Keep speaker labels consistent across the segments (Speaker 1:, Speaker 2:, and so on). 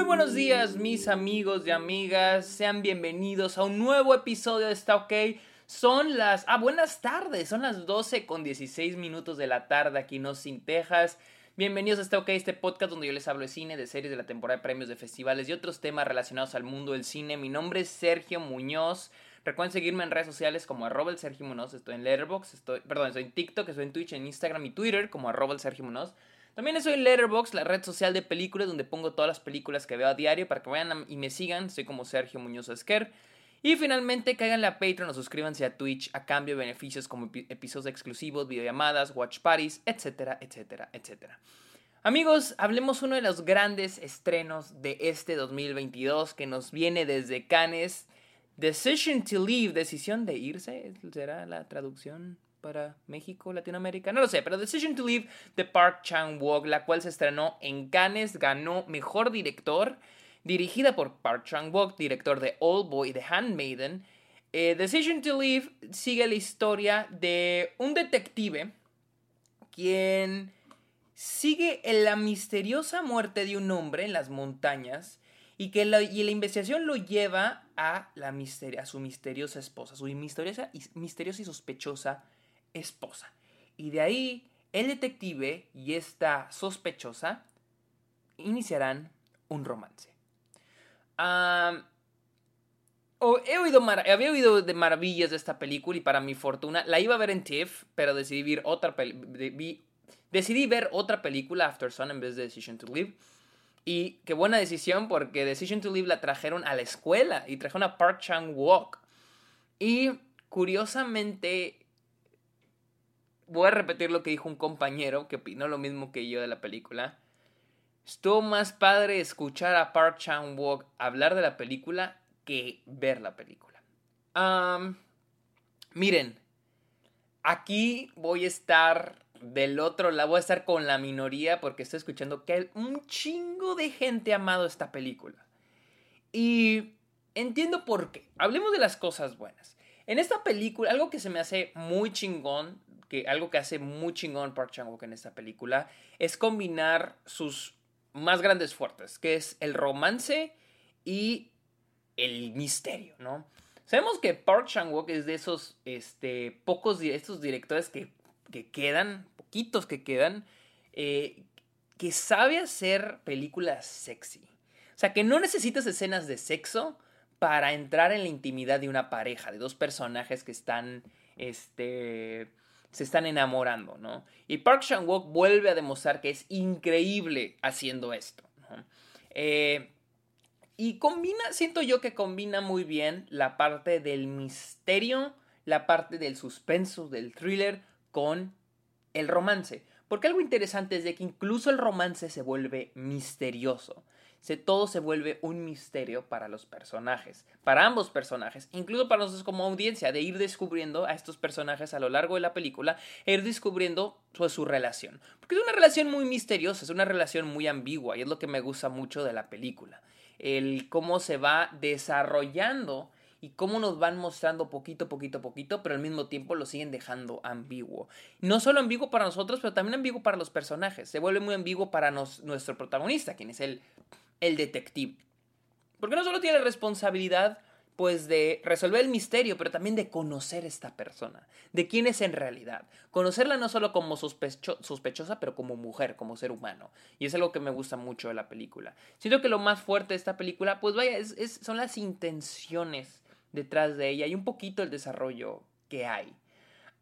Speaker 1: Muy buenos días mis amigos y amigas, sean bienvenidos a un nuevo episodio de Está OK. Son las... Ah, buenas tardes, son las 12 con 16 minutos de la tarde aquí en Austin, Texas. Bienvenidos a Está OK, este podcast donde yo les hablo de cine, de series, de la temporada de premios, de festivales y otros temas relacionados al mundo del cine. Mi nombre es Sergio Muñoz. Recuerden seguirme en redes sociales como arroba el Sergio Muñoz. Estoy en Letterboxd, estoy, perdón, estoy en TikTok, estoy en Twitch, en Instagram y Twitter como arroba el Sergio Muñoz. También estoy en Letterboxd, la red social de películas, donde pongo todas las películas que veo a diario para que vayan y me sigan. Soy como Sergio Muñoz Esquer. Y finalmente, caigan a Patreon o suscríbanse a Twitch a cambio de beneficios como episodios exclusivos, videollamadas, watch parties, etcétera, etcétera, etcétera. Amigos, hablemos uno de los grandes estrenos de este 2022 que nos viene desde Cannes. Decision to Leave, decisión de irse, será la traducción para México, Latinoamérica, no lo sé, pero Decision to Leave de Park Chan-wook, la cual se estrenó en Cannes, ganó Mejor Director, dirigida por Park Chan-wook, director de Old Boy The Handmaiden. Eh, Decision to Leave sigue la historia de un detective quien sigue en la misteriosa muerte de un hombre en las montañas y que la, y la investigación lo lleva a, la misteria, a su misteriosa esposa, su misteriosa y, misteriosa y sospechosa esposa. Y de ahí el detective y esta sospechosa iniciarán un romance. he oído había oído de maravillas de esta película y para mi fortuna la iba a ver en TIFF, pero decidí ver otra, decidí ver otra película, After Sun, en vez de Decision to Live. Y qué buena decisión porque Decision to Live la trajeron a la escuela y trajeron a Park Chan-wook. Y curiosamente voy a repetir lo que dijo un compañero que opinó lo mismo que yo de la película. Estuvo más padre escuchar a Park Chan-wook hablar de la película que ver la película. miren, aquí voy a estar del otro lado, voy a estar con la minoría porque estoy escuchando que hay un chingo de gente amado esta película. Y entiendo por qué. Hablemos de las cosas buenas. En esta película, algo que se me hace muy chingón que algo que hace muy chingón Park Chan-wook en esta película es combinar sus más grandes fuertes, que es el romance y el misterio, ¿no? Sabemos que Park Chan-wook es de esos este, pocos estos directores que, quedan, poquitos que quedan, eh, que sabe hacer películas sexy. O sea, que no necesitas escenas de sexo para entrar en la intimidad de una pareja, de dos personajes que están, este, se están enamorando, ¿no? Y Park Chan-wook vuelve a demostrar que es increíble haciendo esto. Eh, y combina, siento yo que combina muy bien la parte del misterio, la parte del suspenso, del thriller, con el romance. Porque algo interesante es de que incluso el romance se vuelve misterioso se, todo se vuelve un misterio para los personajes, para ambos personajes, incluso para nosotros como audiencia, de ir descubriendo a estos personajes a lo largo de la película e ir descubriendo pues, su relación. Porque es una relación muy misteriosa, es una relación muy ambigua y es lo que me gusta mucho de la película. El cómo se va desarrollando y cómo nos van mostrando poquito, poquito, poquito, pero al mismo tiempo lo siguen dejando ambiguo. No solo ambiguo para nosotros, pero también ambiguo para los personajes. Se vuelve muy ambiguo para nuestro protagonista, quien es el el detective. Porque no solo tiene responsabilidad pues de resolver el misterio, pero también de conocer esta persona, de quién es en realidad. Conocerla no solo como sospechosa, pero como mujer, como ser humano. Y es algo que me gusta mucho de la película. Siento que lo más fuerte de esta película, pues vaya, es, son las intenciones detrás de ella y un poquito el desarrollo que hay.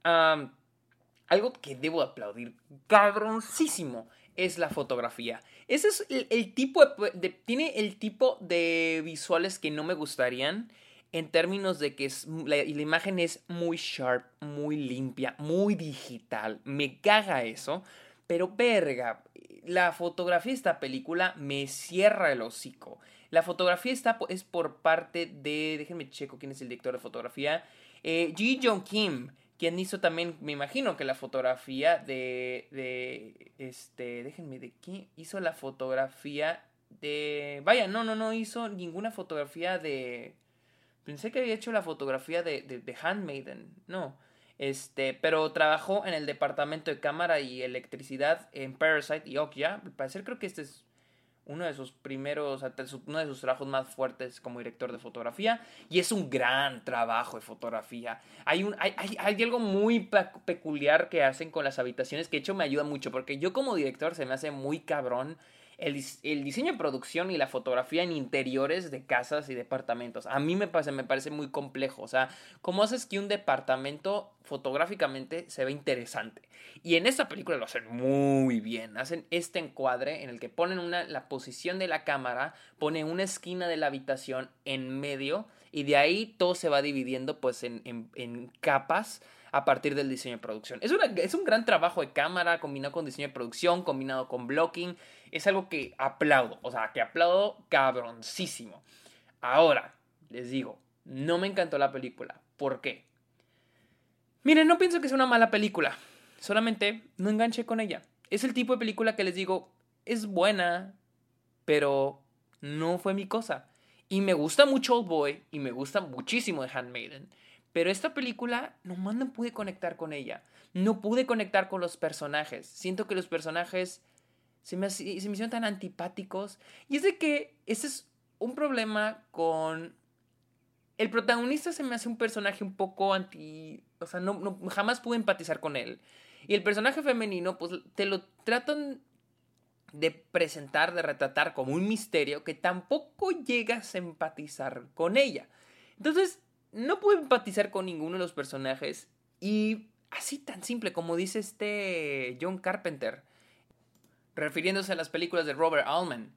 Speaker 1: algo que debo aplaudir cabroncísimo es la fotografía. Ese es el, tipo de, Tiene el tipo de visuales que no me gustarían en términos de que la, imagen es muy sharp, muy limpia, muy digital. Me caga eso. Pero verga, la fotografía de esta película me cierra el hocico. La fotografía está, es por parte de... Déjenme checo quién es el director de fotografía. Eh, Ji Jong Kim quien hizo también, me imagino que la fotografía de, de, este, déjenme, ¿de quién hizo la fotografía de, vaya, no, no, no hizo ninguna fotografía de, pensé que había hecho la fotografía de, de, Handmaiden, no, este, pero trabajó en el departamento de cámara y electricidad en Parasite y Okja, al parecer creo que este es uno de sus primeros, uno de sus trabajos más fuertes como director de fotografía y es un gran trabajo de fotografía. Hay, un, hay, hay, algo muy peculiar que hacen con las habitaciones que de hecho me ayuda mucho porque yo como director se me hace muy cabrón el, diseño de producción y la fotografía en interiores de casas y departamentos. A mí me parece, muy complejo. O sea, ¿cómo haces que un departamento fotográficamente se ve interesante? Y en esta película lo hacen muy bien. Hacen este encuadre en el que ponen una, la posición de la cámara, ponen una esquina de la habitación en medio y de ahí todo se va dividiendo pues en capas a partir del diseño de producción. Es, es un gran trabajo de cámara combinado con diseño de producción, combinado con blocking. Es algo que aplaudo, o sea, que aplaudo cabroncísimo. Ahora, les digo, no me encantó la película. ¿Por qué? Miren, no pienso que sea una mala película. Solamente no enganché con ella. Es el tipo de película que les digo, es buena, pero no fue mi cosa. Y me gusta mucho Old Boy y me gusta muchísimo The Handmaiden. Pero esta película nomás no pude conectar con ella. No pude conectar con los personajes. Siento que los personajes se me, se me hicieron tan antipáticos. Y es de que ese es un problema con... El protagonista se me hace un personaje un poco anti... O sea, no, jamás pude empatizar con él. Y el personaje femenino, pues te lo tratan de presentar, de retratar como un misterio que tampoco llegas a empatizar con ella. Entonces, no puedo empatizar con ninguno de los personajes y así tan simple como dice este John Carpenter, refiriéndose a las películas de Robert Altman.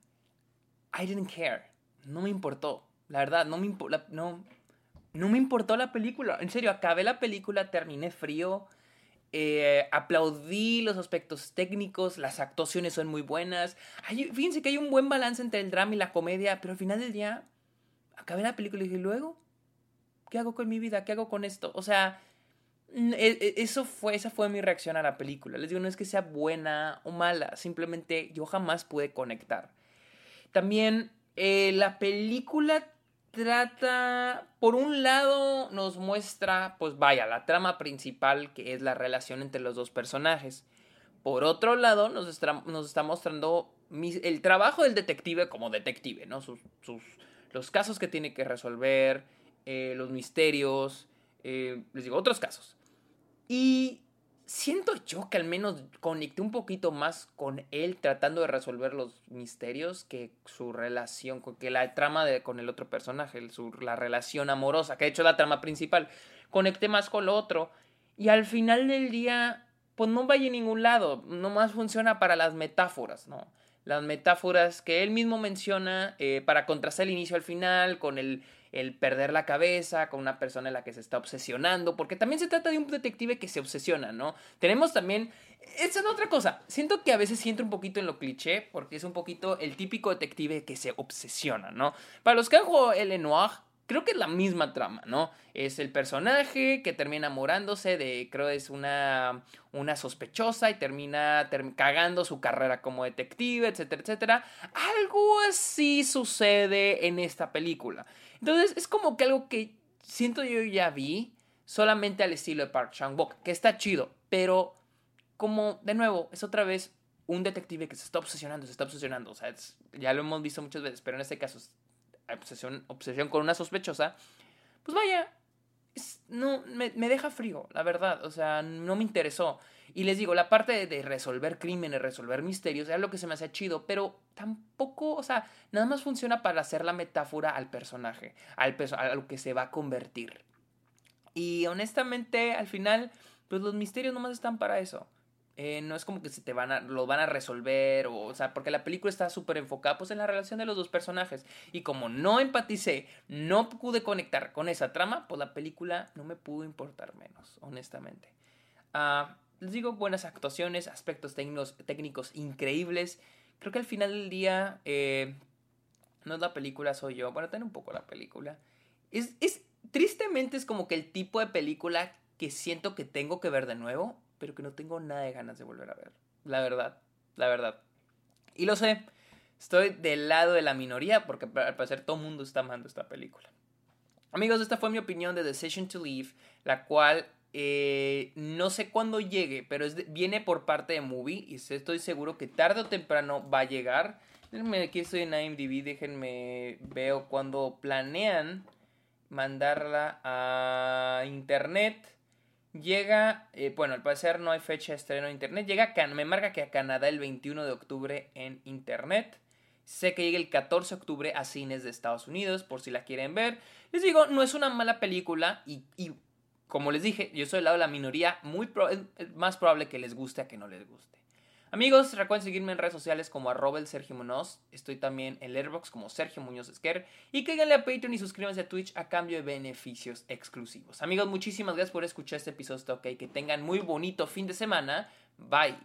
Speaker 1: I didn't care. No me importó. La verdad, no me, no, no me importó la película. En serio, acabé la película, terminé frío. Eh, aplaudí los aspectos técnicos, las actuaciones son muy buenas. fíjense que hay un buen balance entre el drama y la comedia, pero al final del día acabé la película y dije, luego, ¿qué hago con mi vida? ¿Qué hago con esto? O sea, e, e, eso fue, esa fue mi reacción a la película. Les digo, no es que sea buena o mala, simplemente yo jamás pude conectar. También eh, la película trata, por un lado nos muestra, pues vaya, la trama principal que es la relación entre los dos personajes. Por otro lado, nos está, nos está mostrando el trabajo del detective como detective, ¿no? Sus, sus, los casos que tiene que resolver, eh, los misterios, eh, les digo, otros casos. Y siento yo que al menos conecté un poquito más con él tratando de resolver los misterios que su relación, que la trama de, con el otro personaje, su, la relación amorosa, que ha hecho la trama principal. Conecté más con lo otro. Y al final del día, pues no vaya a ningún lado, nomás funciona para las metáforas, ¿no? Las metáforas que él mismo menciona eh, para contrastar el inicio al final, con el el perder la cabeza con una persona en la que se está obsesionando, porque también se trata de un detective que se obsesiona, ¿no? Tenemos también, esa es otra cosa, siento que a veces siento un poquito en lo cliché, porque es un poquito el típico detective que se obsesiona, ¿no? Para los que han jugado el Noir, creo que es la misma trama, ¿no? Es el personaje que termina enamorándose de, creo es una, una sospechosa y termina cagando su carrera como detective, etcétera, etcétera. Algo así sucede en esta película. Entonces es como que algo que siento yo ya vi solamente al estilo de Park Chan-wook, que está chido, pero como de nuevo es otra vez un detective que se está obsesionando, se está obsesionando, o sea, ya lo hemos visto muchas veces, pero en este caso obsesión, obsesión con una sospechosa, pues vaya, no, me, deja frío, la verdad, o sea, no me interesó. Y les digo, la parte de, resolver crímenes, resolver misterios, era lo que se me hacía chido, pero tampoco, o sea, nada más funciona para hacer la metáfora al personaje, al a lo que se va a convertir. Y honestamente, al final, pues los misterios nomás están para eso. Eh, no es como que se te van a, lo van a resolver, o, sea, porque la película está súper enfocada pues en la relación de los dos personajes. Y como no empaticé, no pude conectar con esa trama, pues la película no me pudo importar menos, honestamente. Ah, les digo, buenas actuaciones, aspectos técnicos, técnicos increíbles. Creo que al final del día, eh, no es la película, soy yo. Bueno, tener un poco la película. Es, es, tristemente es como que el tipo de película que siento que tengo que ver de nuevo, pero que no tengo nada de ganas de volver a ver. La verdad, la verdad. Y lo sé, estoy del lado de la minoría porque al parecer todo el mundo está amando esta película. Amigos, esta fue mi opinión de Decision to Leave, la cual Eh, no sé cuándo llegue, pero viene por parte de Movie y estoy seguro que tarde o temprano va a llegar. Déjenme, aquí estoy en IMDb, déjenme veo cuando planean mandarla a internet. Llega, eh, bueno, al parecer no hay fecha de estreno en internet. Llega, me marca que a Canadá el 21 de octubre en internet. Sé que llega el 14 de octubre a cines de Estados Unidos, por si la quieren ver. Les digo, no es una mala película y, como les dije, yo soy del lado de la minoría, muy es más probable que les guste a que no les guste. Amigos, recuerden seguirme en redes sociales como arroba el Sergio Muñoz. Estoy también en Letterboxd como Sergio Muñoz Esquer. Y cáiganle a Patreon y suscríbanse a Twitch a cambio de beneficios exclusivos. Amigos, muchísimas gracias por escuchar este episodio. Ok, que tengan muy bonito fin de semana. Bye.